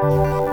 You.